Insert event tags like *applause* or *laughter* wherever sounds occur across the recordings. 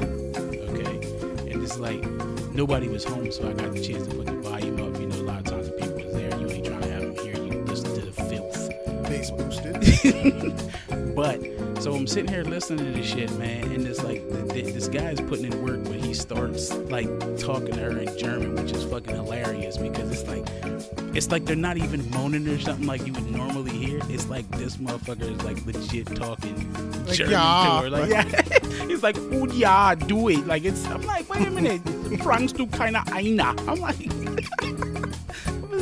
Okay, and it's like nobody was home, so I got the chance to put the volume up. You know, a lot of times when people was there, you ain't trying to have them hear you listen to the filth. Bass boosted. *laughs* But so I'm sitting here listening to this shit, man, and it's like th- th- this guy is putting in work, but he starts like talking to her in German, which is fucking hilarious because it's like it's like they're not even moaning or something like you would normally hear. It's like this motherfucker is like legit talking Like, German yeah. to her, like yeah. He's like, oh yeah, do it. Like it's. I'm like, wait a minute, Franz du keine einer. I'm like. *laughs*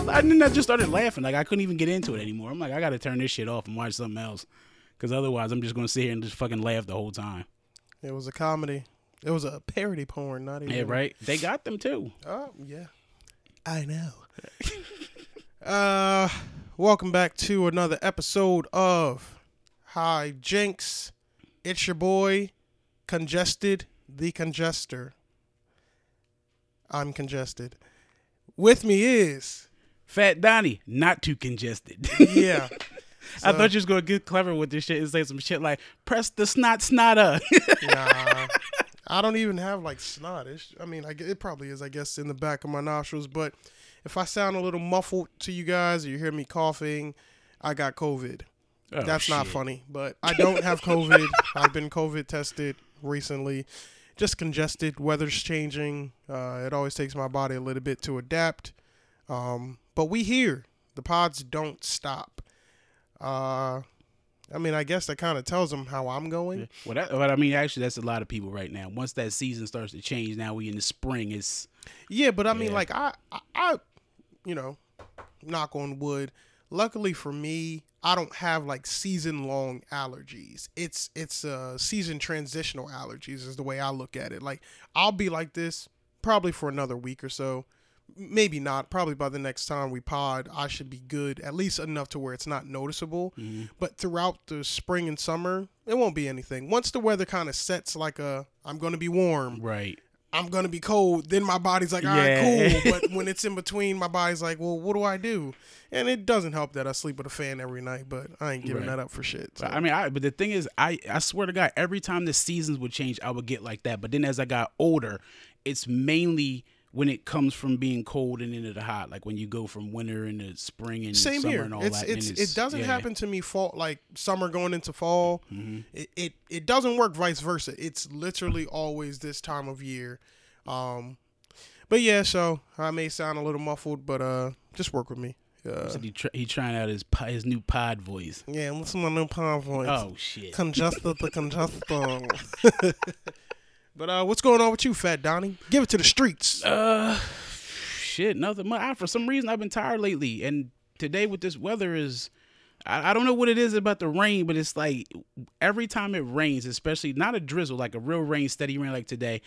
And then I just started laughing. Like I couldn't even get into it anymore. I'm like, I gotta turn this shit off and watch something else, because otherwise I'm just gonna sit here and just fucking laugh the whole time. it was a comedy. It was a parody porn, not even. Yeah, right. They got them too. Oh, yeah. I know. *laughs* uh, welcome back to another episode of Hi Jinx. It's your boy, Congested the Congester. I'm congested. With me is, Fat Donnie, not too congested. yeah. *laughs* I thought you was gonna get clever with this shit and say some shit like "press the snot snotter." nah. *laughs* I don't even have like snot. It's, I mean, I, it probably is, I guess, in the back of my nostrils. But if I sound a little muffled to you guys or you hear me coughing, I got COVID. Oh, That's not funny, but I don't have COVID. *laughs* I've been COVID tested recently. Just congested. Weather's changing. Uh, it always takes my body a little bit to adapt. Um, but we here. The pods don't stop. Uh, I mean, I guess that kind of tells them how I'm going. Well, that, but I mean, actually, that's a lot of people right now. Once that season starts to change, now we in the spring. It's Yeah, but I mean, like I, I, I, you know, knock on wood. Luckily for me, I don't have like season long allergies. It's it's uh season transitional allergies is the way I look at it. Like I'll be like this probably for another week or so. Maybe not. Probably by the next time we pod, I should be good at least enough to where it's not noticeable. But throughout the spring and summer, it won't be anything. Once the weather kind of sets like a I'm going to be warm, right. I'm gonna be cold. Then my body's like, all right, Yeah. cool. *laughs* But when it's in between, my body's like, well, what do I do? And it doesn't help that I sleep with a fan every night, but I ain't giving Right. that up for shit. So. But, I mean, I but the thing is, I I swear to God, every time the seasons would change, I would get like that. But then as I got older, it's mainly when it comes from being cold and into the hot, like when you go from winter into spring and Same summer here. and all It's, that. it's and it doesn't yeah. happen to me fall like summer going into fall. Mm-hmm. It, it it doesn't work vice versa. It's literally always this time of year. Um, but yeah, so I may sound a little muffled, but uh, just work with me. Uh, he, try, he trying out his his new pod voice. yeah, listen to my new pod voice. Oh shit! congested the congested. *laughs* but uh, what's going on with you, Fat Donnie? Give it to the streets. Uh, shit, nothing much. I, for some reason, I've been tired lately, and today with this weather is. I, I don't know what it is about the rain, but it's like every time it rains, especially not a drizzle, like a real rain, steady rain like today,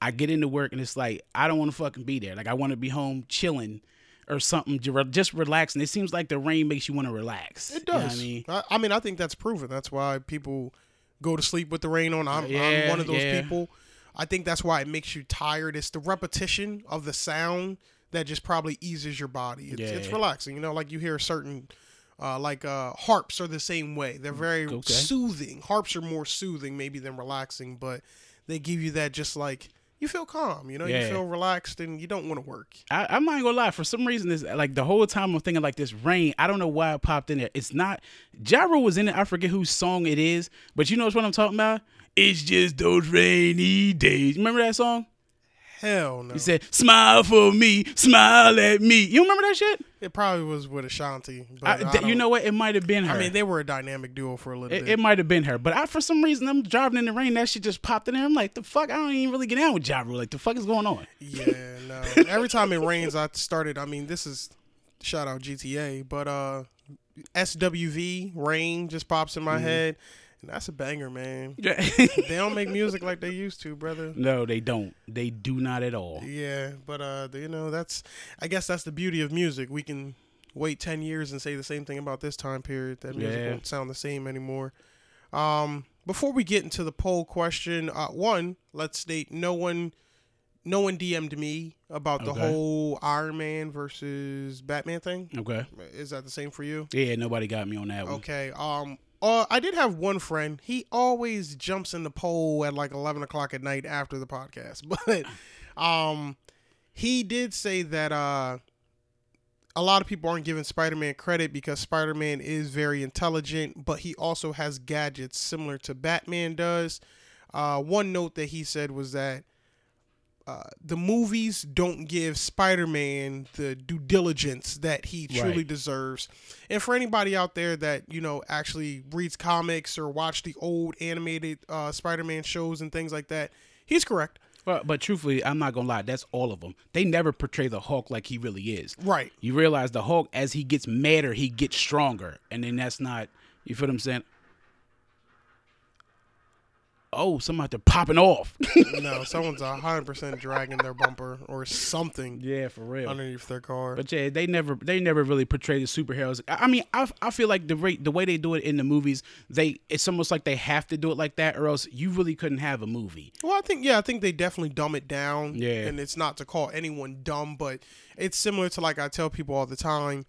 I get into work and it's like I don't want to fucking be there. Like I want to be home chilling or something, just relaxing. It seems like the rain makes you want to relax. It You know what does. I mean, I, I mean, I think that's proven. That's why people go to sleep with the rain on. I'm, I'm one of those yeah. people. I think that's why it makes you tired. It's the repetition of the sound that just probably eases your body. It's, it's relaxing. You know, like you hear certain. Uh, like uh, harps are the same way. They're very Okay. soothing. Harps are more soothing, maybe than relaxing, but they give you that just like you feel calm. You know, yeah. you feel relaxed, and you don't want to work. I, I'm not gonna lie. For some reason, this like the whole time I'm thinking like this rain. I don't know why it popped in there. It's not. Ja Rule was in it. I forget whose song it is, but you know what I'm talking about. It's just those rainy days. Remember that song? Hell no. He said, "Smile for me, smile at me." You remember that shit? It probably was with Ashanti. But I, I you know what? It might have been her. I mean, they were a dynamic duo for a little it, bit. it might have been her, but I, for some reason, I'm driving in the rain. That shit just popped in there. I'm like, the fuck? I don't even really get down with Ja Rule. Like, the fuck is going on? yeah, no. *laughs* Every time it rains, I started. I mean, this is shout out GTA, but uh, SWV rain just pops in Mm-hmm. my head, and that's a banger, man. Yeah. They don't make music like they used to, brother. no, they don't. They do not at all. Yeah, but uh, you know, that's I guess that's the beauty of music. We can wait ten years and say the same thing about this time period. That music Yeah. won't sound the same anymore. Um, before we get into the poll question, uh, one, let's state no one, no one DM'd me about the Okay. whole Iron Man versus Batman thing. Okay. Is that the same for you? Yeah, nobody got me on that one. Okay. Um, Uh, I did have one friend. He always jumps in the poll at like eleven o'clock at night after the podcast, *laughs* but um, he did say that uh, a lot of people aren't giving Spider-Man credit because Spider-Man is very intelligent, but he also has gadgets similar to Batman does. Uh, one note that he said was that uh, the movies don't give Spider-Man the due diligence that he truly Right. deserves. And for anybody out there that you know actually reads comics or watch the old animated uh, Spider-Man shows and things like that, he's correct. Well, but truthfully, I'm not gonna lie. That's all of them. They never portray the Hulk like he really is. Right. You realize the Hulk, as he gets madder, he gets stronger, and then that's not. You feel what I'm saying? Oh, somebody popping off. *laughs* no, someone's hundred percent dragging their bumper or something yeah, for real. underneath their car. But yeah, they never they never really portray the superheroes. I I mean, I, I feel like the rate the way they do it in the movies, they it's almost like they have to do it like that, or else you really couldn't have a movie. Well, I think yeah, I think they definitely dumb it down. Yeah. and it's not to call anyone dumb, but it's similar to like I tell people all the time.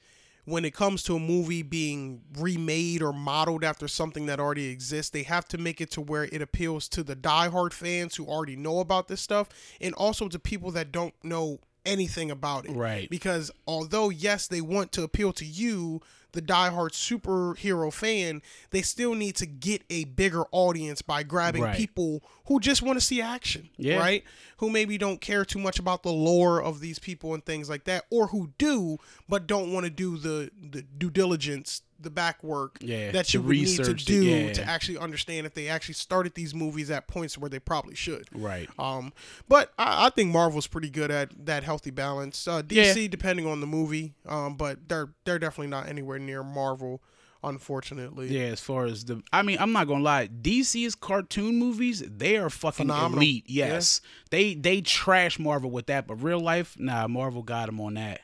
When it comes to a movie being remade or modeled after something that already exists, they have to make it to where it appeals to the diehard fans who already know about this stuff, and also to people that don't know anything about it. Right. Because although yes, they want to appeal to you, the diehard superhero fan, they still need to get a bigger audience by grabbing Right. people who just want to see action, Yeah. right? Who maybe don't care too much about the lore of these people and things like that, or who do but don't want to do the the due diligence, the back work Yeah, that you would need to do yeah. to actually understand if they actually started these movies at points where they probably should. Right. Um, but I, I think Marvel's pretty good at that healthy balance. Uh, DC, depending on the movie, um, but they're they're definitely not anywhere near Marvel, unfortunately. Yeah, as far as the, I mean, I'm not gonna lie. DC's cartoon movies, they are fucking Phenomenal. elite. Yes, they they trash Marvel with that, but real life, nah, Marvel got them on that.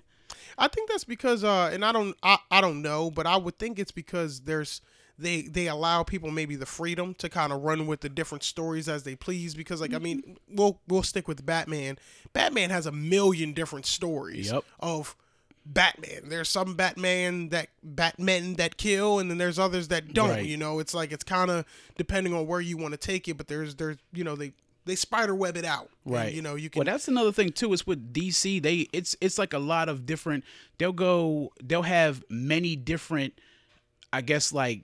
I think that's because, uh, and I don't, I, I don't know, but I would think it's because there's they they allow people maybe the freedom to kind of run with the different stories as they please. Because like I mean, we'll we'll stick with Batman. Batman has a million different stories Yep. of Batman. There's some Batman that Batmen that kill, and then there's others that don't. Right. You know, it's like it's kind of depending on where you want to take it. But there's there's you know they they spider web it out. And, Right. you know you can. Well, that's another thing too. Is with DC, they it's it's like a lot of different. They'll go. They'll have many different. I guess like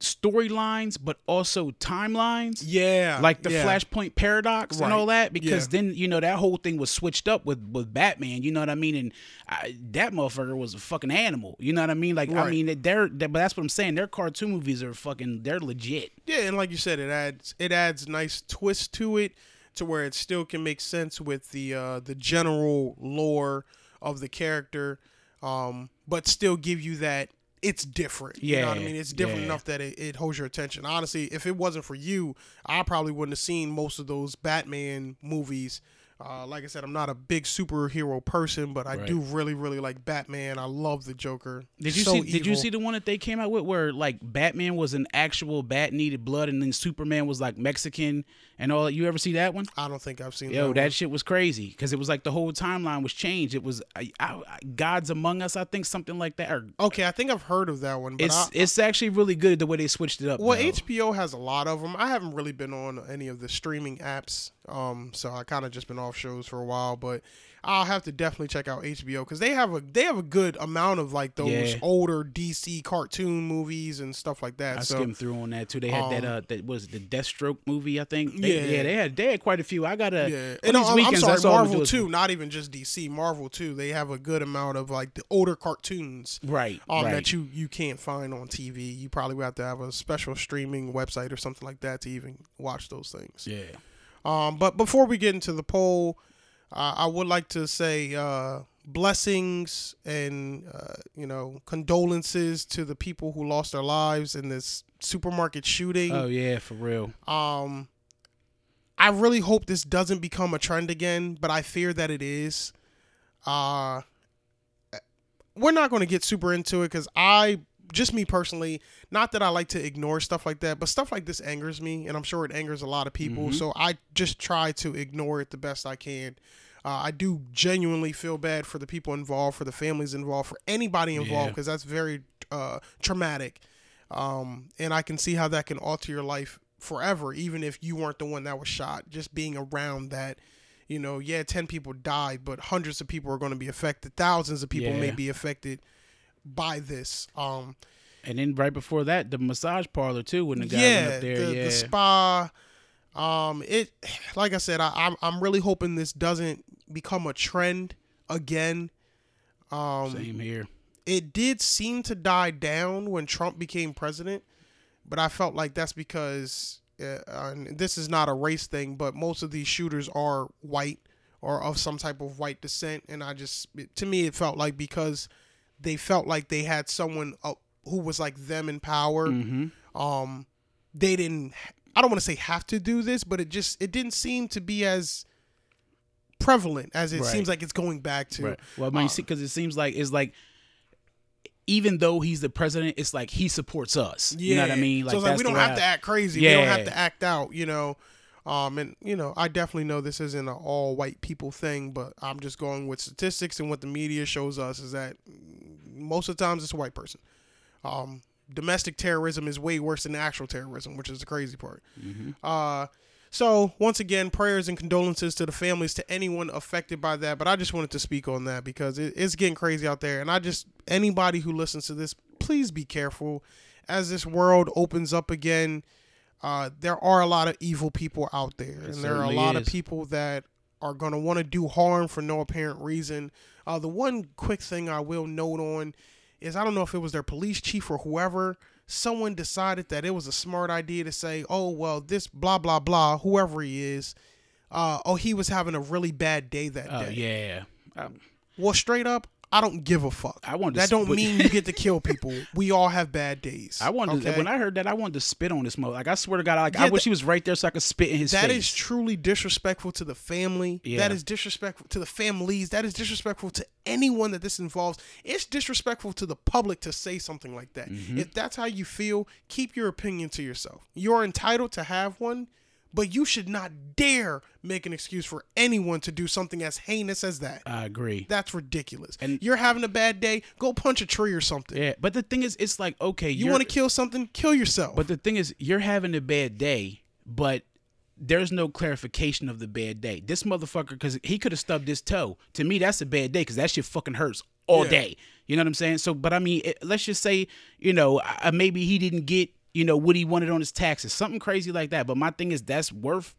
storylines, but also timelines. yeah. like the yeah. Flashpoint paradox and all that, because Yeah. then you know that whole thing was switched up with with Batman. You know what I mean? And I, that motherfucker was a fucking animal. You know what I mean? Like I Right. mean, they're, they but that's what I'm saying. Their cartoon movies are fucking. They're legit. Yeah, and like you said, it adds it adds nice twist to it, to where it still can make sense with the uh, the general lore of the character, um, but still give you that it's different. you know what I mean. It's different yeah. enough that it, it holds your attention. Honestly, if it wasn't for you, I probably wouldn't have seen most of those Batman movies. Uh, like I said, I'm not a big superhero person, but I Right. do really, really like Batman. I love the Joker. Did you So see? Did you see the one that they came out with where like Batman was an actual bat needed blood, and then Superman was like Mexican and all? You ever see that one? I don't think I've seen Yo, that. that shit was crazy because it was like the whole timeline was changed. It was I, I, I- Gods Among Us, I think, something like that. Or Okay, I think I've heard of that one, but it's it's actually really good the way they switched it up. Well, though. HBO has a lot of them. I haven't really been on any of the streaming apps, um, so I kind of just been off shows for a while. But I'll have to definitely check out HBO because they have a they have a good amount of like those Yeah. older DC cartoon movies and stuff like that. I so skimmed through on that too. They had that um, uh that was the Deathstroke movie, I think. They, Yeah. yeah, they had they had quite a few. I gotta yeah, one and these I'm, I'm weekends, sorry, I'm Marvel too. Not even just DC, Marvel too. They have a good amount of like the older cartoons. Right, Um, right. that you you can't find on TV. You probably would have to have a special streaming website or something like that to even watch those things. yeah. Um, but before we get into the poll, uh, I would like to say uh, blessings and uh, you know condolences to the people who lost their lives in this supermarket shooting. Oh yeah, for real. Um, I really hope this doesn't become a trend again, but I fear that it is. Uh, we're not going to get super into it because I, just me personally, not that I like to ignore stuff like that, but stuff like this angers me, and I'm sure it angers a lot of people. Mhm. So I just try to ignore it the best I can. Uh, I do genuinely feel bad for the people involved, for the families involved, for anybody involved, Yeah. because that's very uh, traumatic. Um, and I can see how that can alter your life forever, even if you weren't the one that was shot. Just being around that, you know, yeah, 10 people died, but hundreds of people are going to be affected. Thousands of people may be affected by this. Um, And then right before that, the massage parlor too, when the guy yeah, went up there. the, yeah. the spa. Um, it, like I said, I, I'm I'm really hoping this doesn't become a trend again. Um, Same here. it did seem to die down when Trump became president, but I felt like that's because uh, and this is not a race thing, but most of these shooters are white or of some type of white descent, and I just it- to me it felt like because they felt like they had someone uh, who was like them in power, hmm um, they didn't. I don't want to say have to do this, but it just it didn't seem to be as prevalent as it Right. seems like it's going back to. Right. Well, I mean, uh, because it seems like it's like, even though he's the president, it's like he supports us. You know what I mean? so it's like we don't have I- to act crazy. Yeah. We don't have to act out. You know. Um, and you know, I definitely know this isn't an all white people thing, but I'm just going with statistics and what the media shows us is that most of the times it's a white person. Um, domestic terrorism is way worse than actual terrorism, which is the crazy part. Mm-hmm. Uh, so once again, prayers and condolences to the families, to anyone affected by that. But I just wanted to speak on that because it, it's getting crazy out there, and I just anybody who listens to this, please be careful as this world opens up again. Uh, there are a lot of evil people out there, and there are a lot is. of people that are going to want to do harm for no apparent reason. Uh, the one quick thing I will note on is I don't know if it was their police chief or whoever. Someone decided that it was a smart idea to say, "Oh well, this blah blah blah, whoever he is, uh, oh he was having a really bad day that Oh day." yeah. Um, Well, straight up, I don't give a fuck. I wanted to that don't mean you get to kill people. *laughs* We all have bad days. I wanted to, when I heard that I wanted to spit on this mother. Like I swear to God, I, like I wish that- he was right there so I could spit in his That face. is truly disrespectful to the family. Yeah. That is disrespectful to the families. That is disrespectful to anyone that this involves. It's disrespectful to the public to say something like that. Mm-hmm. If that's how you feel, keep your opinion to yourself. You're entitled to have one, but you should not dare make an excuse for anyone to do something as heinous as that. I agree. That's ridiculous. And- You're having a bad day, go punch a tree or something. Yeah, but the thing is, it's like okay, You want to kill something, kill yourself. But the thing is, you're having a bad day, but there's no clarification of the bad day. This motherfucker, because he could have stubbed his toe. To me, that's a bad day because that shit fucking hurts all Yeah. day. You know what I'm saying? So, but I mean, it, let's just say, you know, uh, maybe he didn't get, you know, what he wanted on his taxes, something crazy like that. But my thing is, that's worth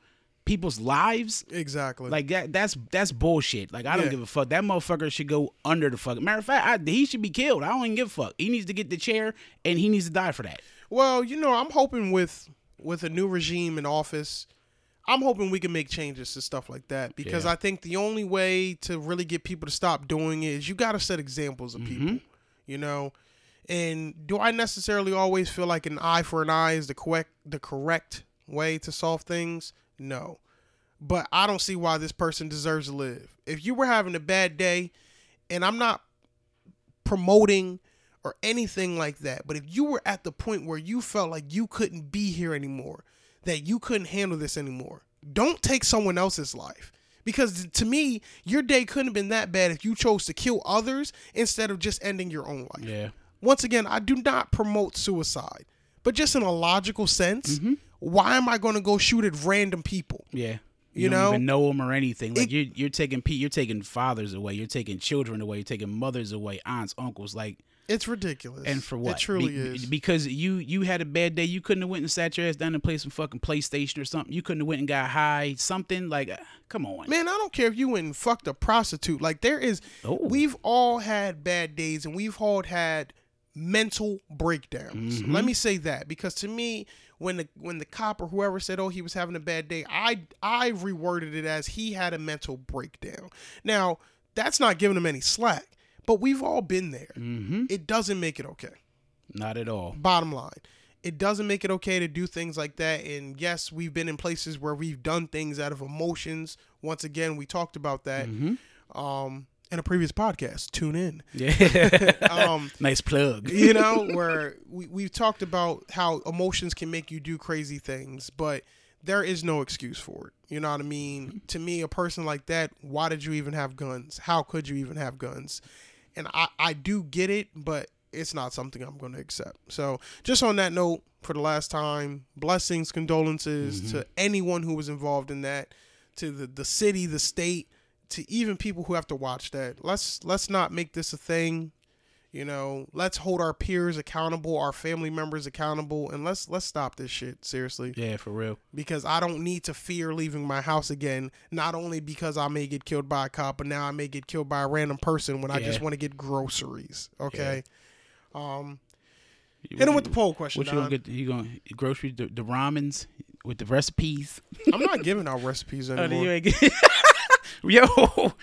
people's lives. exactly. Like that, that's that's bullshit. Like I don't Yeah. give a fuck. That motherfucker should go under the fuck. Matter of fact, I, he should be killed. I don't even give a fuck. He needs to get the chair, and he needs to die for that. Well, you know, I'm hoping with with a new regime in office, I'm hoping we can make changes to stuff like that because Yeah. I think the only way to really get people to stop doing it is you got to set examples of mm-hmm. people, you know. And do I necessarily always feel like an eye for an eye is the correct the correct way to solve things? No. But I don't see why this person deserves to live. If you were having a bad day, and I'm not promoting or anything like that. But if you were at the point where you felt like you couldn't be here anymore, that you couldn't handle this anymore, don't take someone else's life. Because to me, your day couldn't have been that bad if you chose to kill others instead of just ending your own life. Yeah. Once again, I do not promote suicide, but just in a logical sense, why am I going to go shoot at random people? Yeah. You don't know? even know them or anything. Like It- you're you're taking you're taking fathers away, you're taking children away, you're taking mothers away, aunts, uncles, like It's ridiculous. and for what? It truly Be- is. Because you you had a bad day, you couldn't have went and sat your ass down and played some fucking PlayStation or something. You couldn't have went and got high, something like uh, come on. Man, I don't care if you went and fucked a prostitute. Like there is, Oh. we've all had bad days, and we've all had mental breakdowns. Mm-hmm. Let me say that because to me, when the when the cop or whoever said, "Oh, he was having a bad day," I I reworded it as he had a mental breakdown. Now that's not giving him any slack, but we've all been there. Mm-hmm. It doesn't make it okay. Not at all. Bottom line, it doesn't make it okay to do things like that. And yes, we've been in places where we've done things out of emotions. Once again, we talked about that Mm-hmm. um, in a previous podcast. Tune in. Yeah. *laughs* Um, nice plug. you know, where we, we've talked about how emotions can make you do crazy things, but there is no excuse for it. You know what I mean? To me, a person like that, why did you even have guns? How could you even have guns? And I, I do get it, but it's not something I'm going to accept. So, just on that note, for the last time, blessings, condolences to anyone who was involved in that, to the the city, the state, to even people who have to watch that. Let's let's not make this a thing. You know, let's hold our peers accountable, our family members accountable, and let's let's stop this shit seriously. Yeah, for real. Because I don't need to fear leaving my house again. Not only because I may get killed by a cop, but now I may get killed by a random person when I just want to get groceries. Okay. Um, What hit him with the poll question. What you gonna get? You gonna grocery the, the ramens with the recipes? I'm not giving out recipes *laughs* Oh, anymore. you ain't get- *laughs* *laughs* Yo,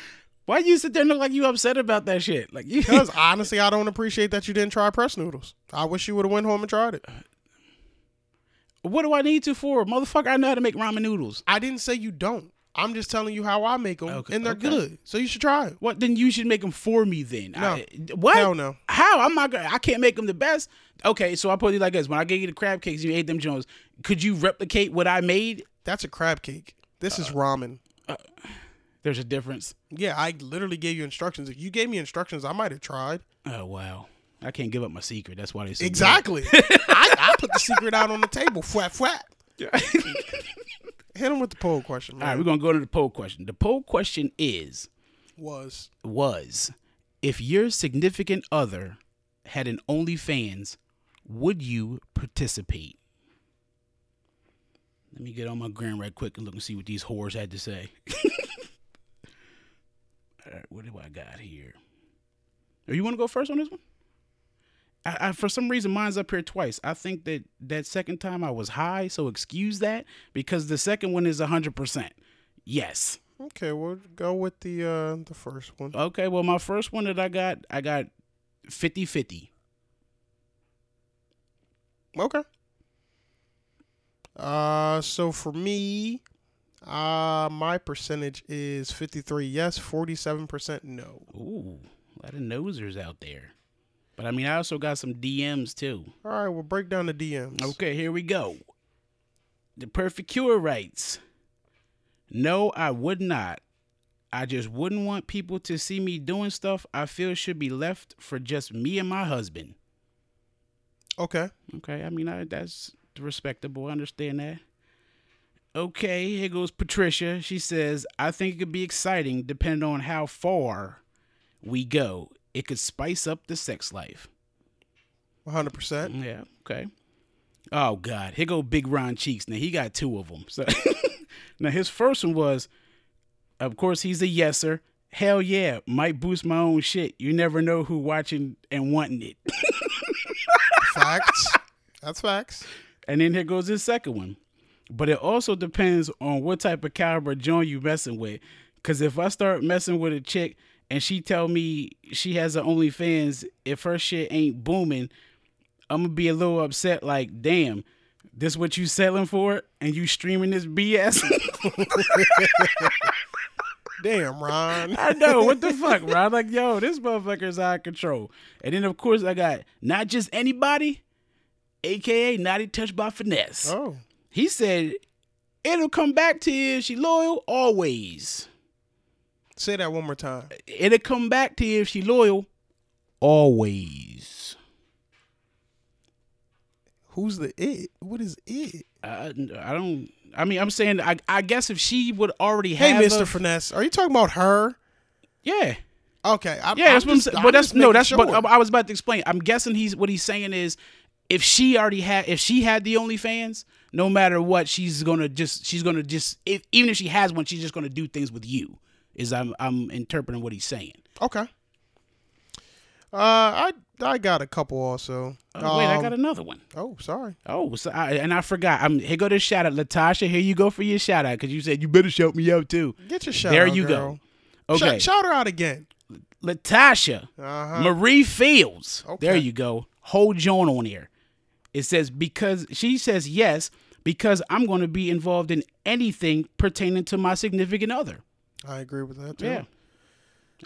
why you sit there and look like you upset about that shit? Like you, Because *laughs* honestly, I don't appreciate that you didn't try press noodles. I wish you would have went home and tried it. what do I need to for, motherfucker? I know how to make ramen noodles. I didn't say you don't. I'm just telling you how I make them, Okay, and they're okay. good. So you should try it. What? Then you should make them for me. Then No. I, what? Hell no. How? I'm not. gonna I can't make them the best. Okay, so I put it like this: when I gave you the crab cakes, you ate them Jones. Could you replicate what I made? That's a crab cake. This Uh, is ramen. There's a difference. Yeah, I literally gave you instructions. If you gave me instructions, I might have tried. Oh wow, I can't give up my secret. That's why they say Exactly. *laughs* I, I put the secret out on the table. Flat, flat. *laughs* Hit him with the poll question, All man. right, we're gonna go to the poll question. The poll question is Was was if your significant other had an OnlyFans, would you participate? Let me get on my gram right quick and look and see what these whores had to say. *laughs* Right, what do I got here? Oh, you want to go first on this one? I, I, for some reason, mine's up here twice. I think that that second time I was high, so excuse that because the second one is hundred percent. Yes. okay. We'll go with the uh the first one. Okay, well, my first one that I got, I got 50 50. Okay. Uh, so for me, uh, my percentage is fifty three yes, forty seven percent no. Ooh, a lot of nosers out there. But I mean, I also got some DMs too. All right, we'll break down the DMs. Okay, here we go. The Perfect Cure writes No, I would not. I just wouldn't want people to see me doing stuff I feel should be left for just me and my husband. Okay. Okay, I mean I, that's respectable. I understand that. Okay, here goes Patricia. She says, "I think it could be exciting depending on how far we go. It could spice up the sex life." One hundred percent. Mm, yeah. Okay. Oh God, here go Big Ron Cheeks. Now he got two of them. So *laughs* now his first one was, of course, he's a yeser. Hell yeah, might boost my own shit. You never know who watching and wanting it. *laughs* Facts. That's facts. And then here goes his second one. But it also depends on what type of caliber joint you messing with. Cause if I start messing with a chick and she tell me she has an OnlyFans, if her shit ain't booming, I'm gonna be a little upset. Like, damn, this what you selling for, and you streaming this BS? *laughs* Damn, Ron. I know what the fuck, bro. Like, yo, this motherfucker's out of control. And then of course I got not just anybody, aka Naughty Touch by Finesse. Oh, He said, It'll come back to you if she loyal always. say that one more time. It'll come back to you if she loyal always. Who's the it? What is it? I, I don't. I mean, I'm saying. I, I guess if she would already Hey, have. Hey, Mister Finesse, are you talking about her? yeah, Okay. I'm, yeah. That's I'm what I'm saying. I'm But that's no. That's sure. what I, I was about to explain. I'm guessing he's what he's saying is, if she already had, if she had the OnlyFans, no matter what, she's gonna just, she's gonna just, if, even if she has one, she's just gonna do things with you. Is I'm, I'm interpreting what he's saying. Okay. Uh, I I got a couple also. Oh, wait, I Um, got another one. Oh, sorry. Oh, so I, and I forgot. I'm here. Go to shout out, Latasha. Here you go for your shout out because you said you better shout me out too. Get your shout There out, you girl. go. Okay, Shout, shout her out again. Latasha Uh-huh. Marie Fields. Okay. There you go. Hold Joan on here. It says because she says yes because I'm going to be involved in anything pertaining to my significant other. I agree with that too. Yeah,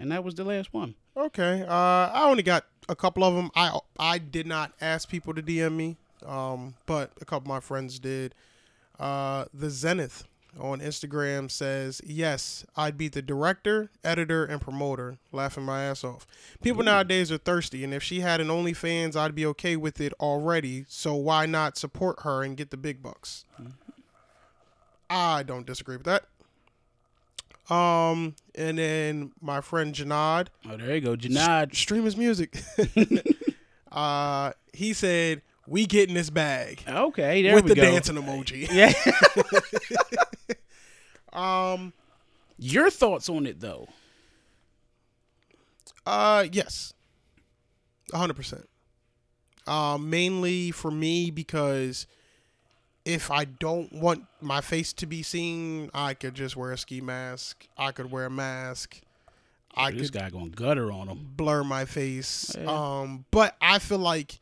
and that was the last one. Okay. Uh, I only got a couple of them. I I did not ask people to DM me, um, but a couple of my friends did. Uh, the Zenith on Instagram says, "Yes, I'd be the director, editor, and promoter." Laughing my ass off. People nowadays are thirsty, and if she had an OnlyFans, I'd be okay with it already. So why not support her and get the big bucks? I don't disagree with that. Um, and then my friend Janad, Oh, there you go, Janad. stream his music. *laughs* *laughs* uh, he said, "We getting this bag." Okay, there we go. with we the go. dancing emoji. Yeah. *laughs* Um, Your thoughts on it though? uh, yes, a hundred percent. Um, mainly for me because if I don't want my face to be seen, I could just wear a ski mask. I could wear a mask. I this could guy going gutter on him. blur my face. Yeah. Um, but I feel like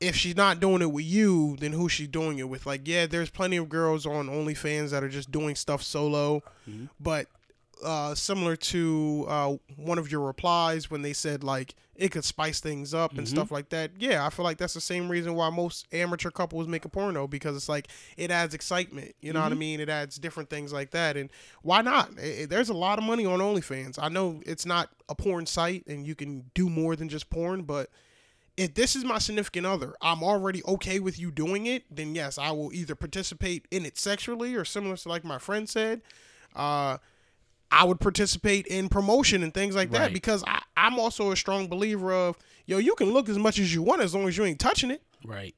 if she's not doing it with you, then who's she doing it with? Like, yeah, there's plenty of girls on OnlyFans that are just doing stuff solo, Mm-hmm. but uh, similar to uh, one of your replies when they said like it could spice things up and Mm-hmm. stuff like that. Yeah, I feel like that's the same reason why most amateur couples make a porno because it's like it adds excitement. You know what I Mm-hmm. mean? It adds different things like that, and why not? I- I- there's a lot of money on OnlyFans. I know it's not a porn site and you can do more than just porn, but if this is my significant other, I'm already okay with you doing it, then yes, I will either participate in it sexually or similar to like my friend said. Uh, I would participate in promotion and things like that because I, I'm also a strong believer of yo, you can look as much as you want as long as you ain't touching it. Right.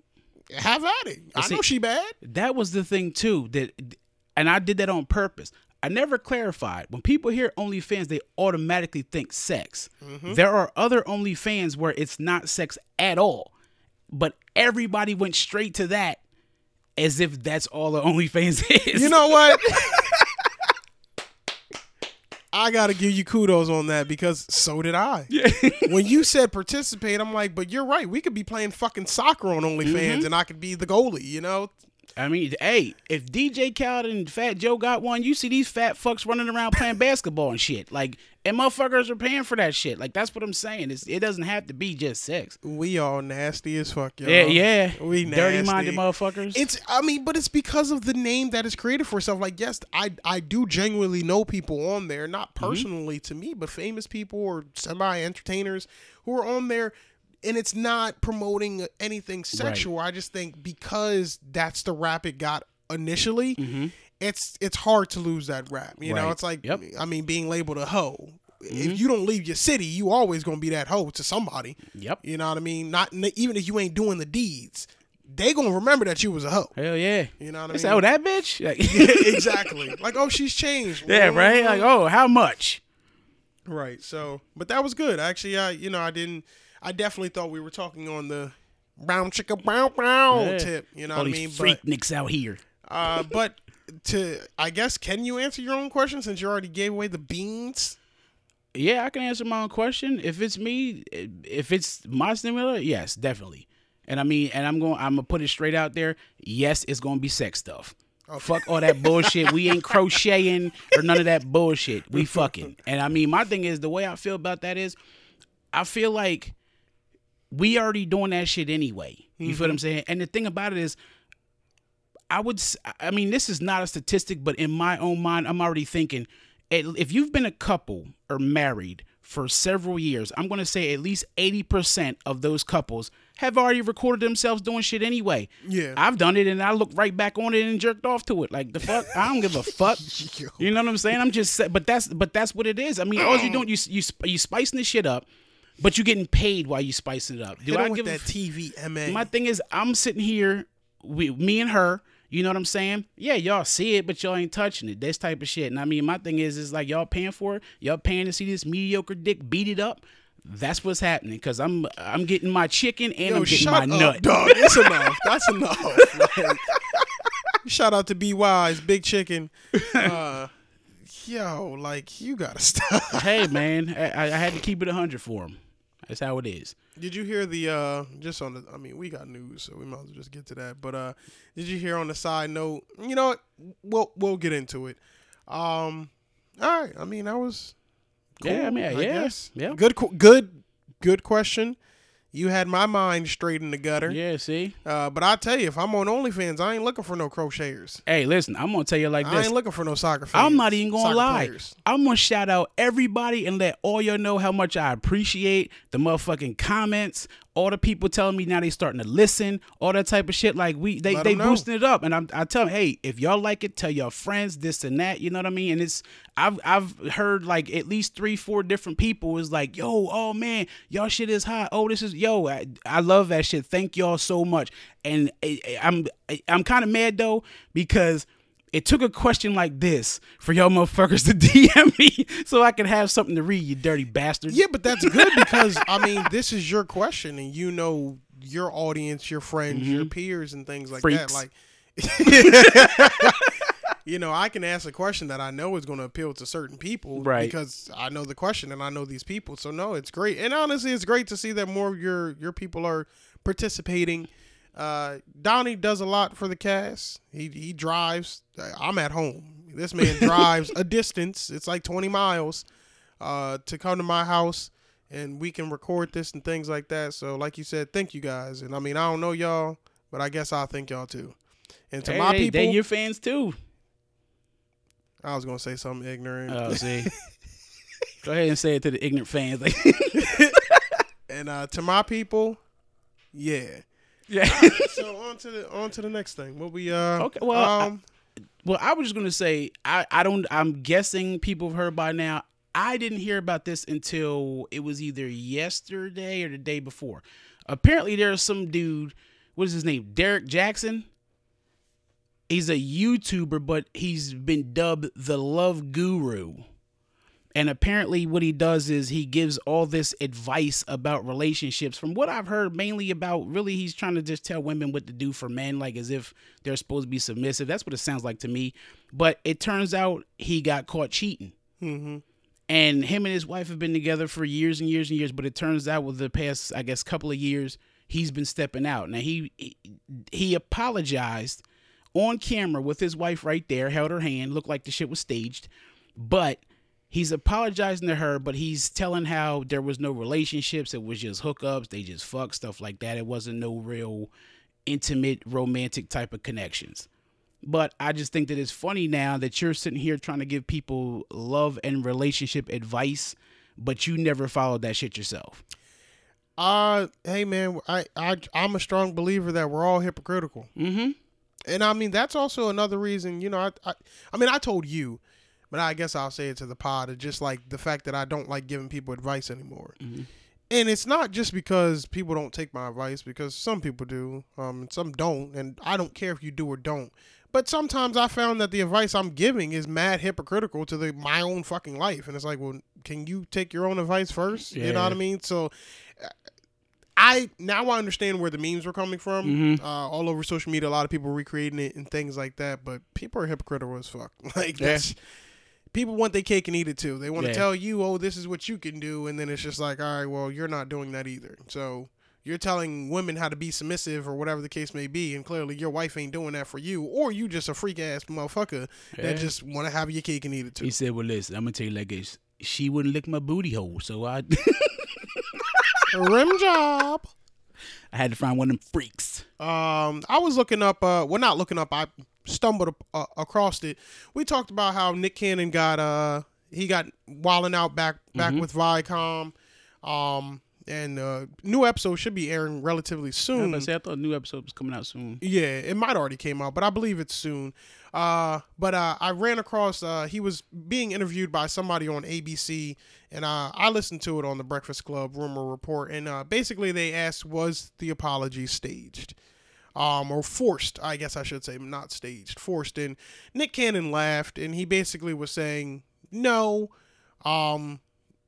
Have at it. I see- know she bad. That was the thing too. That, and I did that on purpose. I never clarified. When people hear OnlyFans, they automatically think sex. Mm-hmm. There are other OnlyFans where it's not sex at all, but everybody went straight to that as if that's all the *laughs* OnlyFans is. You know what? *laughs* I gotta give you kudos on that because so did I. *laughs* when you said participate, I'm like, but you're right. We could be playing fucking soccer on OnlyFans, Mm-hmm. and I could be the goalie. You know? I mean, hey, if DJ Khaled and Fat Joe got one, you see these fat fucks running around playing basketball and shit. Like, and motherfuckers are paying for that shit. Like, that's what I'm saying. It's, it doesn't have to be just sex. We all nasty as fuck, yo. Yeah, yeah. We dirty minded motherfuckers. It's I mean, but it's because of the name that is created for itself. Like, yes, I I do genuinely know people on there, not Mm-hmm. personally to me, but famous people or semi entertainers who are on there and it's not promoting anything sexual. I just think because that's the rap it got initially, it's it's hard to lose that rap. You know, Mm-hmm. It's like Yep. Mm-hmm. I mean, being labeled a hoe. If you don't leave your city, you always gonna be that hoe to somebody. yep. You know what I mean? Not even if you ain't doing the deeds, they gonna remember that you was a hoe. Hell yeah. You know what I mean? say, oh, that bitch? Like, *laughs* *laughs* exactly. Like, oh, she's changed. yeah, right? Like, oh, how much? right. So, but that was good. Actually, I, you know, I didn't. I definitely thought we were talking on the brown chicka brown brown Yeah. tip. You know All what I mean? freak nicks out here. But, uh, but to, I guess, can you answer your own question since you already gave away the beans? Yeah, I can answer my own question. If it's me, if it's my stimulator, yes, definitely. And I mean, and I'm going, I'm gonna put it straight out there. Yes, it's gonna be sex stuff. Fuck all that bullshit. we ain't *laughs* crocheting or none of that bullshit. We fucking. And I mean, my thing is the way I feel about that is, I feel like we already doing that shit anyway. You feel what I'm mm-hmm. saying? And the thing about it is, I would, I mean, this is not a statistic, but in my own mind, I'm already thinking, if you've been a couple or married for several years, I'm going to say at least 80% of those couples have already recorded themselves doing shit anyway. Yeah. I've done it and I look right back on it and jerked off to it. Like the fuck, I don't give a fuck. *laughs* You know what I'm saying? I'm just, but that's, but that's what it is. I mean, all you doing—you—you—you spicing the shit up, but you're getting paid while you spicing it up. Do Hit I give that TVMA? my thing is, I'm sitting here, we, me and her. You know what I'm saying? Yeah, y'all see it, but y'all ain't touching it. This type of shit. And I mean, my thing is, is like y'all paying for it. Y'all paying to see this mediocre dick beat it up. That's what's happening. Cause I'm, I'm getting my chicken and Yo, I'm getting my up, nut. dog. It's enough. That's enough. *laughs* Like, shout out to BY's Big Chicken. *laughs* Uh, yo, like you gotta *laughs* stop. hey man, I, I had to keep it hundred for him. That's how it is. Did you hear the uh just on the I mean, we got news, so we might as well just get to that. But uh did you hear on the side note, you know what? We'll we'll get into it. Um all right, I mean, that was cool, Yeah, I mean, yeah, yeah. Good good good question. You had my mind straight in the gutter. Yeah, see. Uh, but I tell you, if I'm on OnlyFans, I ain't looking for no crocheters. Hey, listen, I'm gonna tell you like this. I ain't looking for no soccer fans. I'm not even gonna lie. players. I'm gonna shout out everybody and let all y'all know how much I appreciate the motherfucking comments. All the people telling me now they starting to listen, all that type of shit. Like we, they Let they boosting it up, and I'm I tell them, hey, if y'all like it, tell your friends this and that. You know what I mean? And it's I've I've heard like at least three four different people is like, yo, oh man, y'all shit is hot. Oh, this is yo, I, I love that shit. Thank y'all so much. And I, I'm eh, I'm kind of mad though because it took a question like this for y'all motherfuckers to *laughs* DM me so I can have something to read, you dirty bastards. Yeah, but that's good *laughs* because I mean, this is your question, and you know your audience, your friends, your peers, and things like Mm-hmm. Freaks. that. Like, *laughs* you know, I can ask a question that I know is going to appeal to certain people, Right. Because I know the question and I know these people. So no, it's great, and honestly, it's great to see that more of your your people are participating. Uh, Donnie does a lot for the cast. He he drives. I'm at home. This man *laughs* drives a distance. It's like 20 miles uh, to come to my house and we can record this and things like that. So, like you said, thank you guys. And I mean, I don't know y'all, but I guess I'll thank y'all too. And to Hey, my people, they your fans too. I was gonna say something ignorant. Oh, see. *laughs* Go ahead and say it to the ignorant fans. *laughs* And uh, to my people, yeah. Yeah. so *laughs* on to the on to the next thing. What we uh Okay, well, I- um Well, I was just gonna say, I, I don't. I'm guessing people have heard by now. I didn't hear about this until it was either yesterday or the day before. Apparently, there's some dude. What is his name? Derrick Jaxn. He's a YouTuber, but he's been dubbed the Love Guru. And apparently, what he does is he gives all this advice about relationships. From what I've heard, mainly about really, he's trying to just tell women what to do for men, like as if they're supposed to be submissive. That's what it sounds like to me. But it turns out he got caught cheating. mhm. And him and his wife have been together for years and years and years. But it turns out, with the past, I guess, couple of years, he's been stepping out. Now he he, he apologized on camera with his wife right there, held her hand, looked like the shit was staged, but he's apologizing to her. But he's telling how there was no relationships; it was just hookups. They just fuck stuff like that. It wasn't no real intimate, romantic type of connections. But I just think that it's funny now that you're sitting here trying to give people love and relationship advice, but you never followed that shit yourself. Uh hey man, I, I I'm a strong believer that we're all hypocritical. Mm-hmm. And I mean that's also another reason, you know, I, I I mean I told you, but I guess I'll say it to the pod, it's just like the fact that I don't like giving people advice anymore. Mhm. And it's not just because people don't take my advice, because some people do, um, and some don't, and I don't care if you do or don't. But sometimes I found that the advice I'm giving is mad hypocritical to the my own fucking life, and it's like, well, can you take your own advice first? You know what I mean? So, uh, I now I understand where the memes were coming from. Mhm. Uh, all over social media, a lot of people recreating it and things like that. But people are hypocritical as fuck. *laughs* Like Yeah. that's people want their cake and eat it too. They want to Yeah. tell you, oh, this is what you can do, and then it's just like, all right, well, you're not doing that either. So you're telling women how to be submissive or whatever the case may be, and clearly your wife ain't doing that for you, or you just a freak ass motherfucker Yeah. that just want to have your cake and eat it too. He said, "Well, listen, I'm gonna tell you like this. She wouldn't lick my booty hole, so I *laughs* Rim job. I had to find one of them freaks." Um, I was looking up. Uh, well, not looking up. I stumbled uh, across it. We talked about how Nick Cannon got uh he got Wild 'N Out back back Mhm. with Viacom. Um, and uh, new episode should be airing relatively soon. to say, I thought a new episode was coming out soon. Yeah, it might already came out, but I believe it's soon. Uh, but uh, I ran across uh, he was being interviewed by somebody on ABC, and uh, I listened to it on the Breakfast Club Rumor Report, and uh, basically they asked, was the apology staged? Um, or forced, I guess I should say, not staged, forced. And Nick Cannon laughed, and he basically was saying, no. Um,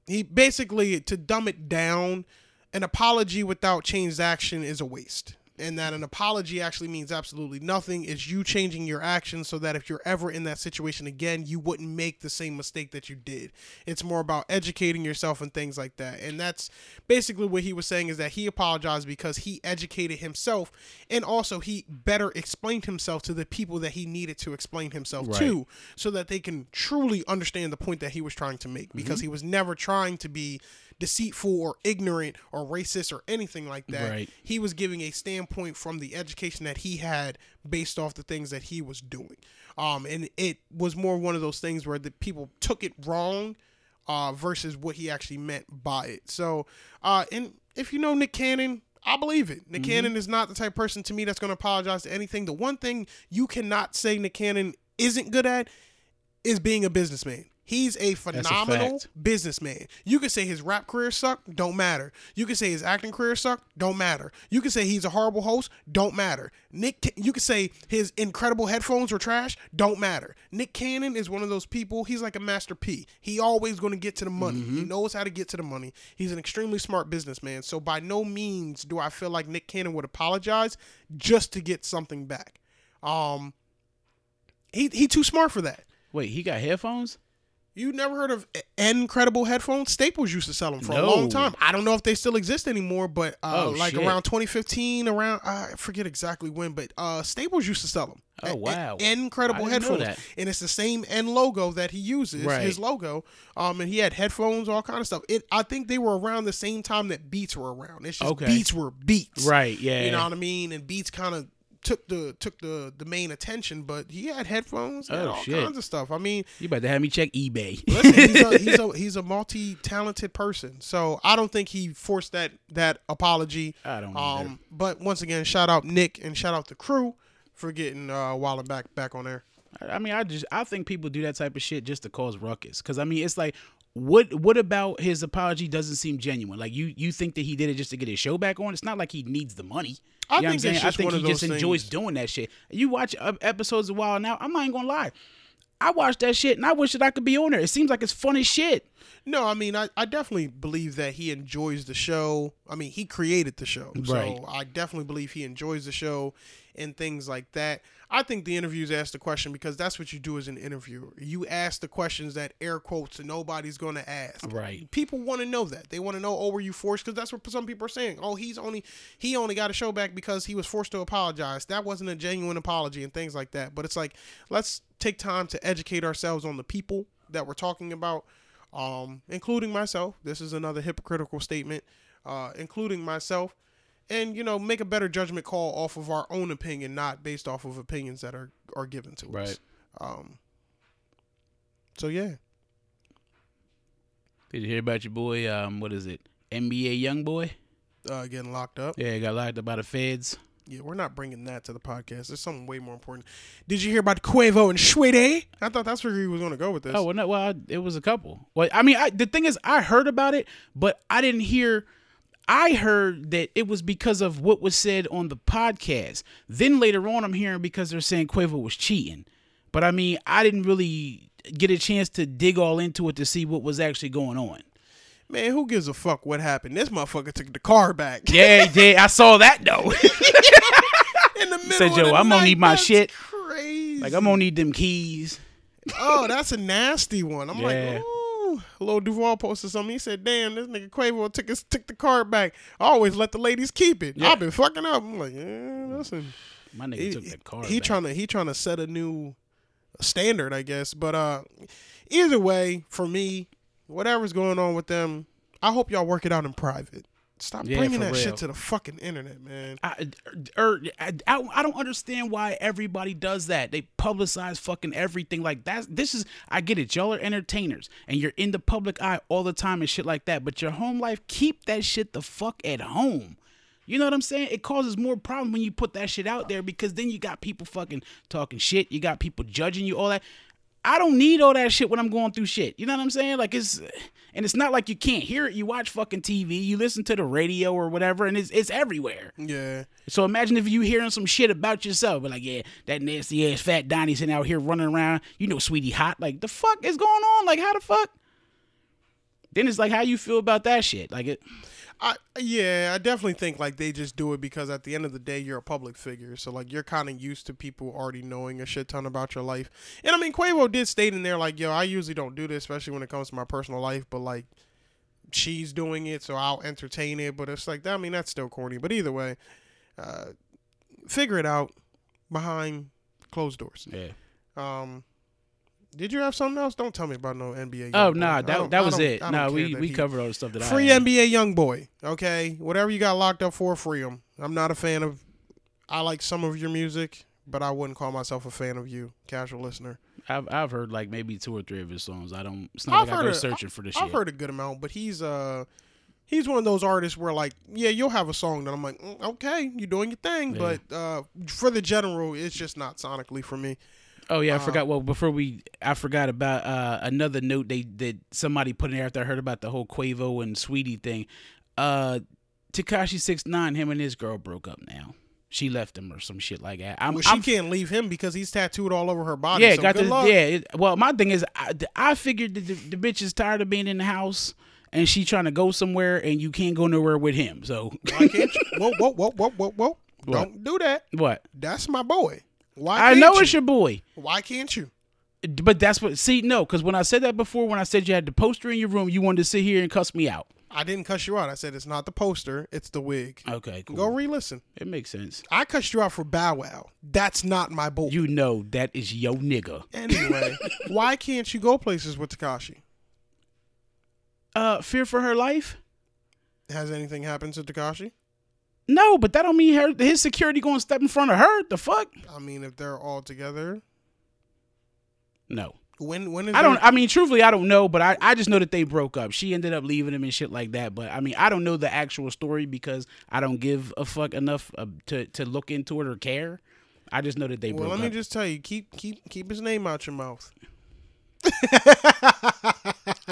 he basically, to dumb it down, an apology without changed action is a waste. And that an apology actually means absolutely nothing. It's you changing your actions so that if you're ever in that situation again, you wouldn't make the same mistake that you did. It's more about educating yourself and things like that. And that's basically what he was saying is that he apologized because he educated himself and also he better explained himself to the people that he needed to explain himself Right. to so that they can truly understand the point that he was trying to make because Mm-hmm. he was never trying to be deceitful or ignorant or racist or anything like that Right. he was giving a standpoint from the education that he had based off the things that he was doing. Um, and it was more one of those things where the people took it wrong uh, versus what he actually meant by it. So, uh, and if you know Nick Cannon, I believe it. Nick Cannon is not the type of person to me that's going to apologize to anything. The one thing you cannot say Nick Cannon isn't good at is being a businessman. He's a a phenomenal fact. businessman. You could say his rap career sucked, don't matter. You could say his acting career sucked, don't matter. You could say he's a horrible host, don't matter. Nick, you could say his Ncredible headphones were trash, don't matter. Nick Cannon is one of those people. He's like a Master P. He always going to get to the money. He knows how to get to the money. He's an extremely smart businessman. So by no means do I feel like Nick Cannon would apologize just to get something back. Um, he he too smart for that. Wait, he got headphones? You never heard of Ncredible headphones? Staples used to sell them for a long time. I don't know if they still exist anymore, but uh, Oh, like shit. around 2015, around I forget exactly when, but uh, Staples used to sell them. Oh, wow. Ncredible I didn't know headphones, and it's the same N logo that he uses, Right. his logo. Um, and he had headphones, all kind of stuff. It, I think they were around the same time that Beats were around. It's just Okay. Beats were Beats, Right, yeah. You know what I mean? And Beats kind of took the took the the main attention, but he had headphones and Oh, all shit. kinds of stuff. I mean. You about to have me check eBay. Listen, he's a, he's a *laughs* he's a multi-talented person, so I don't think he forced that that apology. I don't either. Um, but once again, shout out Nick and shout out the crew for getting uh Wilder back back on there. I mean, I just I think people do that type of shit just to cause ruckus. Cause I mean, it's like, what what about his apology doesn't seem genuine? Like you you think that he did it just to get his show back on? It's not like he needs the money. I You know what think I'm saying? I think he just those enjoys doing that shit. You watch episodes of Wild 'N Out. I'm not even gonna lie. I watched that shit and I wish that I could be on there. It seems like it's funny shit. No, I mean I, I definitely believe that he enjoys the show. I mean he created the show, Right. so I definitely believe he enjoys the show and things like that. I think the interviews ask the question because that's what you do as an interviewer. You ask the questions that air quotes nobody's going to ask. Right. People want to know that. They want to know, oh, were you forced? Because that's what some people are saying. Oh, he's only he only got a show back because he was forced to apologize. That wasn't a genuine apology and things like that. But it's like let's take time to educate ourselves on the people that we're talking about, um, including myself. This is another hypocritical statement, uh, including myself. And you know, make a better judgment call off of our own opinion, not based off of opinions that are are given to us. Right. Um. So yeah, Did you hear about your boy? Um, what is it? NBA YoungBoy. uh, getting locked up. Yeah, he got locked up by the feds. Yeah, we're not bringing that to the podcast. There's something way more important. Did you hear about Quavo and Saweetie? I thought that's where he was going to go with this. Oh well, no, well, I- it was a couple. Well, I mean, I, the thing is, I heard about it, but I didn't hear. I heard that it was because of what was said on the podcast. Then later on, I'm hearing because they're saying Quavo was cheating. But I mean, I didn't really get a chance to dig all into it to see what was actually going on. Man, who gives a fuck what happened? This motherfucker took the car back. Yeah, yeah, I saw that though. *laughs* In the middle Said, of "Yo, I'm gonna need my shit." Crazy. like I'm gonna need them keys. oh, that's a nasty one. I'm Yeah. like, ooh. Lil Duval posted something. He said, "Damn, this nigga Quavo took his took the card back. I always let the ladies keep it. Yeah. I've been fucking up." I'm like, yeah, listen. My nigga He, took the car. he back. trying to he trying to set a new standard, I guess. But uh, either way, for me, whatever's going on with them, I hope y'all work it out in private. Stop Yeah, bringing that real. shit to the fucking internet, man. I, er, I, I, I don't understand why everybody does that. They publicize fucking everything like that. This is, I get it. Y'all are entertainers and you're in the public eye all the time and shit like that. But your home life, keep that shit the fuck at home. You know what I'm saying? It causes more problem when you put that shit out there because then you got people fucking talking shit. You got people judging you, all that. I don't need all that shit when I'm going through shit. You know what I'm saying? Like it's and it's not like you can't hear it. You watch fucking TV, you listen to the radio or whatever, and it's it's everywhere. Yeah. So imagine if you hearing some shit about yourself, but like, yeah, that nasty ass fat Donnie sitting out here running around, you know, sweetie hot. Like, the fuck is going on? Like, how the fuck? Then it's like, how you feel about that shit? Like, it, I yeah, I definitely think like they just do it because at the end of the day you're a public figure, so like you're kind of used to people already knowing a shit ton about your life. And I mean, Quavo did state in there like, "Yo, I usually don't do this, especially when it comes to my personal life, but like she's doing it, so I'll entertain it." But it's like, that I mean, that's still corny. But either way, uh, figure it out behind closed doors. Yeah. Um, did you have something else? Don't tell me about no NBA. Oh no, nah, that that was it. No, Nah, we we he- covered all the stuff that Free I free NBA YoungBoy, okay? Whatever you got locked up for, free him. I'm not a fan of. I like some of your music, but I wouldn't call myself a fan of you, casual listener. I've I've heard like maybe two or three of his songs. I don't. It's I've like I go it- searching for this I've shit. heard a good amount, but he's uh, he's one of those artists where like, yeah, you'll have a song that I'm like, mm, okay, you're doing your thing, Yeah. but uh, for the general, it's just not sonically for me. Oh yeah, I Uh, forgot. Well, before we, I forgot about uh, another note they that somebody put in there after I heard about the whole Quavo and Saweetie thing. Uh, Tekashi six nine, him and his girl broke up now. She left him or some shit like that. I'm, Well, she I'm can't leave him because he's tattooed all over her body. yeah, so got the luck. yeah. It, well, my thing is, I, I figured that the, the bitch is tired of being in the house and she trying to go somewhere, and you can't go nowhere with him. So Why can't you? Whoa, whoa, whoa, whoa, whoa, whoa! *laughs* Don't do that. what? That's my boy. Why? I know you? it's your boy. Why can't you? But that's what. See, no, because when I said that before, when I said you had the poster in your room, you wanted to sit here and cuss me out. I didn't cuss you out. I said it's not the poster, it's the wig. Okay, cool. Go re-listen. it makes sense. I cussed you out for Bow Wow. That's not my boy. You know that is yo nigga. anyway, *laughs* why can't you go places with Tekashi? Uh, fear for her life? Has anything happened to Tekashi? No, but that don't mean her his security going to step in front of her. The fuck? I mean, if they're all together, No. when when is I don't. there- I mean, truthfully, I don't know, but I, I just know that they broke up. She ended up leaving him and shit like that. But I mean, I don't know the actual story because I don't give a fuck enough uh, to to look into it or care. I just know that they broke up. well, let me up. just tell you, keep keep keep his name out your mouth.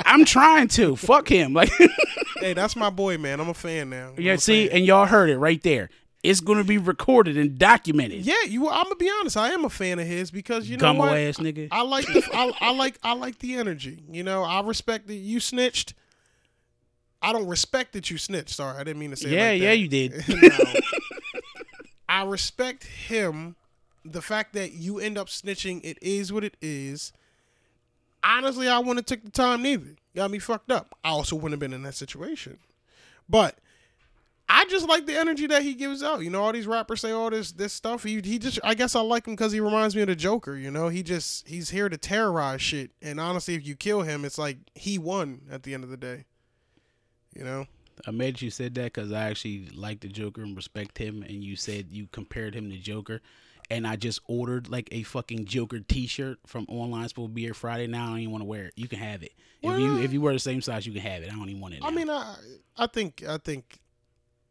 I'm trying to fuck him. Like, *laughs* Hey, that's my boy, man. I'm a fan now. I'm yeah. See, and y'all heard it right there. It's gonna be recorded and documented. yeah, you. I'm gonna be honest. I am a fan of his because you know what? ass nigga. I like the I, I like I like the energy. You know, I respect that you snitched. I don't respect that you snitched. Sorry, I didn't mean to say. Yeah, like yeah, you did. *laughs* No. *laughs* I respect him. The fact that you end up snitching, it is what it is. Honestly, I wouldn't have took the time neither. Got me fucked up. I also wouldn't have been in that situation. But I just like the energy that he gives out. You know, all these rappers say all this this stuff. He he just I guess I like him because he reminds me of the Joker. You know, he just he's here to terrorize shit. And honestly, if you kill him, it's like he won at the end of the day. You know. I made you said that because I actually like the Joker and respect him, and you said you compared him to Joker, and I just ordered like a fucking Joker T-shirt from online. Supposed Beer Friday. Now I don't even want to wear it. You can have it if you if you wear the same size. You can have it. I don't even want it. I now. mean, I I think I think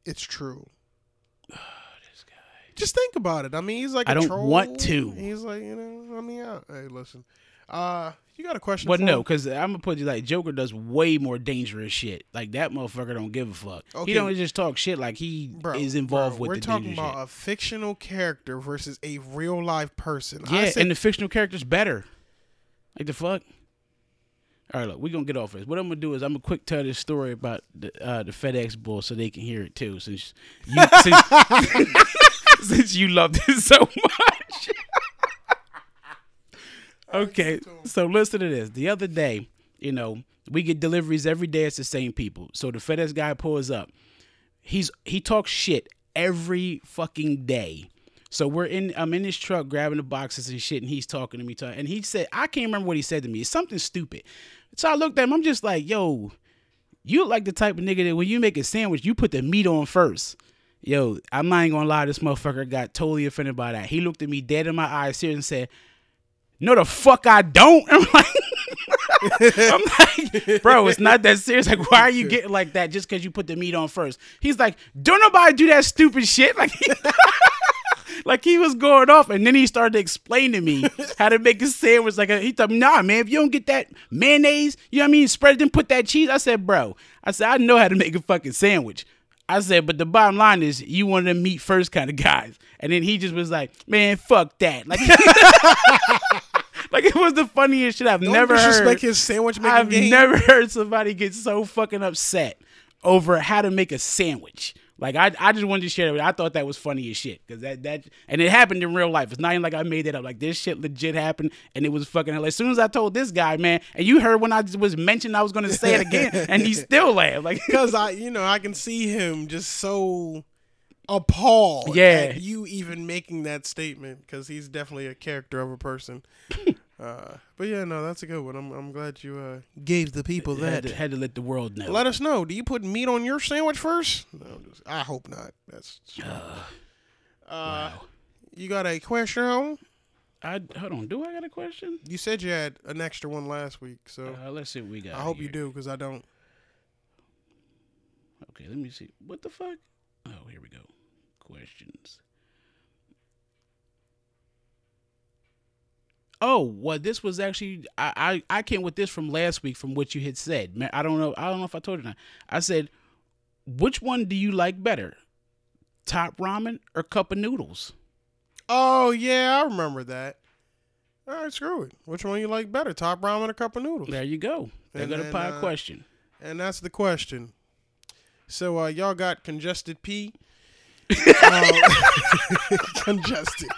it's true. *sighs* this guy. Just think about it. I mean, he's like I a don't troll. want to. He's like, you know, I mean, I, hey, listen. Uh, you got a question? But no, because I'm gonna put you like Joker does way more dangerous shit. Like that motherfucker don't give a fuck. Okay. He don't just talk shit. Like he Bro, is involved bro, with We're the talking about shit. a fictional character versus a real life person. I Yeah, said, and the fictional character's better. Like the fuck. All right, look, we're gonna get off this. What I'm gonna do is I'm gonna quick tell this story about the uh, the FedEx bull so they can hear it too. Since you since, *laughs* *laughs* since you loved it so much. *laughs* okay, so listen to this. The other day, you know, we get deliveries every day. It's the same people. So the FedEx guy pulls up. He's he talks shit every fucking day. So we're in. I'm in his truck grabbing the boxes and shit, and he's talking to me. Talking, and he said, I can't remember what he said to me. It's something stupid. So I looked at him. I'm just like, yo, you look like the type of nigga that when you make a sandwich, you put the meat on first. Yo, I'm not even gonna lie. This motherfucker got totally offended by that. He looked at me dead in my eyes, serious, and said, "No, the fuck I don't." *laughs* I'm like. *laughs* I'm like, bro, it's not that serious. Like, why are you *laughs* getting like that just because you put the meat on first? He's like, don't nobody do that stupid shit. Like, like he was going off, and then he started to explain to me how to make a sandwich. Like, he thought, nah, man, if you don't get that mayonnaise, you know what I mean, spread it, and put that cheese. I said, bro, I said, I know how to make a fucking sandwich. I said, but the bottom line is, you one of them meat first kind of guys. And then he just was like, man, fuck that. Like, *laughs* like it was the funniest shit I've Don't never disrespect heard. his sandwich making I've game. never heard somebody get so fucking upset over how to make a sandwich. Like I, I just wanted to share it. I thought that was funny as shit because that that and it happened in real life. It's not even like I made it up. Like this shit legit happened, and it was fucking. As soon as I told this guy, man, and you heard when I was mentioned I was going to say it again, *laughs* and he still laughed. Like because *laughs* I, you know, I can see him just so appalled Yeah. at you even making that statement because he's definitely a character of a person. *laughs* uh, but yeah, no, that's a good one. I'm, I'm glad you uh, gave the people had that. to, had to let the world know. Let us know. Do you put meat on your sandwich first? No, just, I hope not. That's. uh, wow. You got a question? Home? I hold on. Do I got a question? You said you had an extra one last week, so Uh, let's see what we got. I hope you do because I don't. Okay, let me see. What the fuck? Oh, here we go. Questions. Oh, well, this was actually I, I I came with this from last week from what you had said. Man, I don't know. I don't know if I told you not. I said, which one do you like better, top ramen or cup of noodles? Oh yeah, I remember that. All right, screw it. Which one you like better, top ramen or cup of noodles? There you go. And got a pie uh, question. And that's the question. So uh, y'all got congested pee. Um, congested.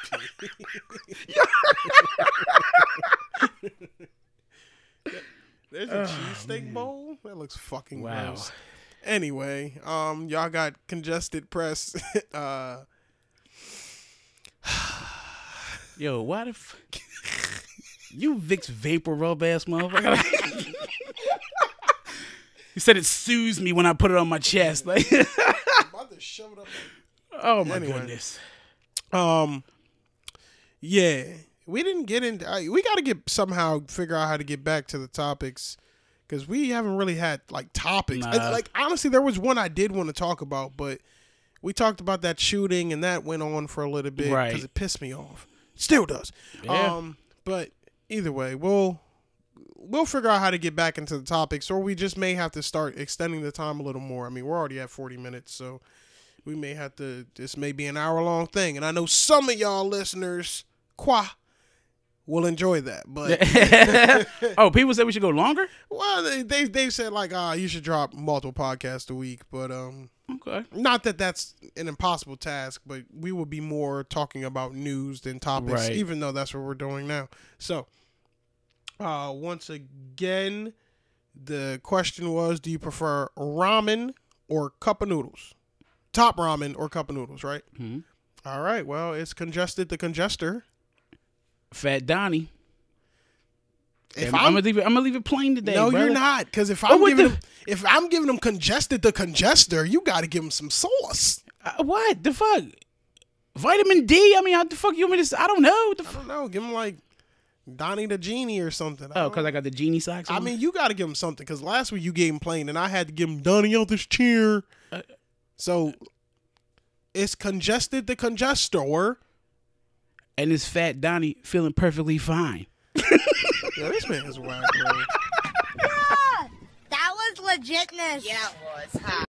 There's a cheesesteak bowl. That looks fucking Oh, Wow. gross. Anyway, um, y'all got congested press. *laughs* uh, Yo, why the f- you Vicks VapoRub ass motherfucker? *laughs* he said it soothes me when I put it on my chest. Like, *laughs* I'm about to shove it up. Oh my Anyway. goodness. Um, yeah, we didn't get into. I, we got to get somehow figure out how to get back to the topics because we haven't really had like topics. I- Nah. like honestly, there was one I did want to talk about, but we talked about that shooting and that went on for a little bit because Right. it pissed me off. Still does. Yeah. Um, but either way, we'll we'll figure out how to get back into the topics, or we just may have to start extending the time a little more. I mean, we're already at forty minutes, so we may have to. This may be an hour long thing, and I know some of y'all listeners, qua, will enjoy that. But *laughs* oh, people said we should go longer. well, they they they said like, ah, you should drop multiple podcasts a week, but um. Okay. Not that that's an impossible task, but we will be more talking about news than topics, Right. even though that's what we're doing now. So, uh, once again, the question was: Do you prefer ramen or cup of noodles? Top ramen or cup of noodles, right? Mhm. All right. Well, it's congested the congester. Fat Donnie. If I'm, I'm, gonna leave it. I'm gonna leave it plain today. no, brother. you're not, because if Oh, I'm what giving the- them, if I'm giving them congested the congester, you got to give them some sauce. Uh, what the fuck? Vitamin D. I mean, how the fuck you want me to? I don't know. The I don't know. Give them like Donnie the genie or something. I oh, because I got the genie socks. I mean, you got to give him something because last week you gave him plain, and I had to give him Donnie out this chair. Uh, so it's congested the congestor. and this fat Donnie feeling perfectly fine. *laughs* Yeah, this man is whack, bro. *laughs* That was legitness. Yeah, it was. Huh?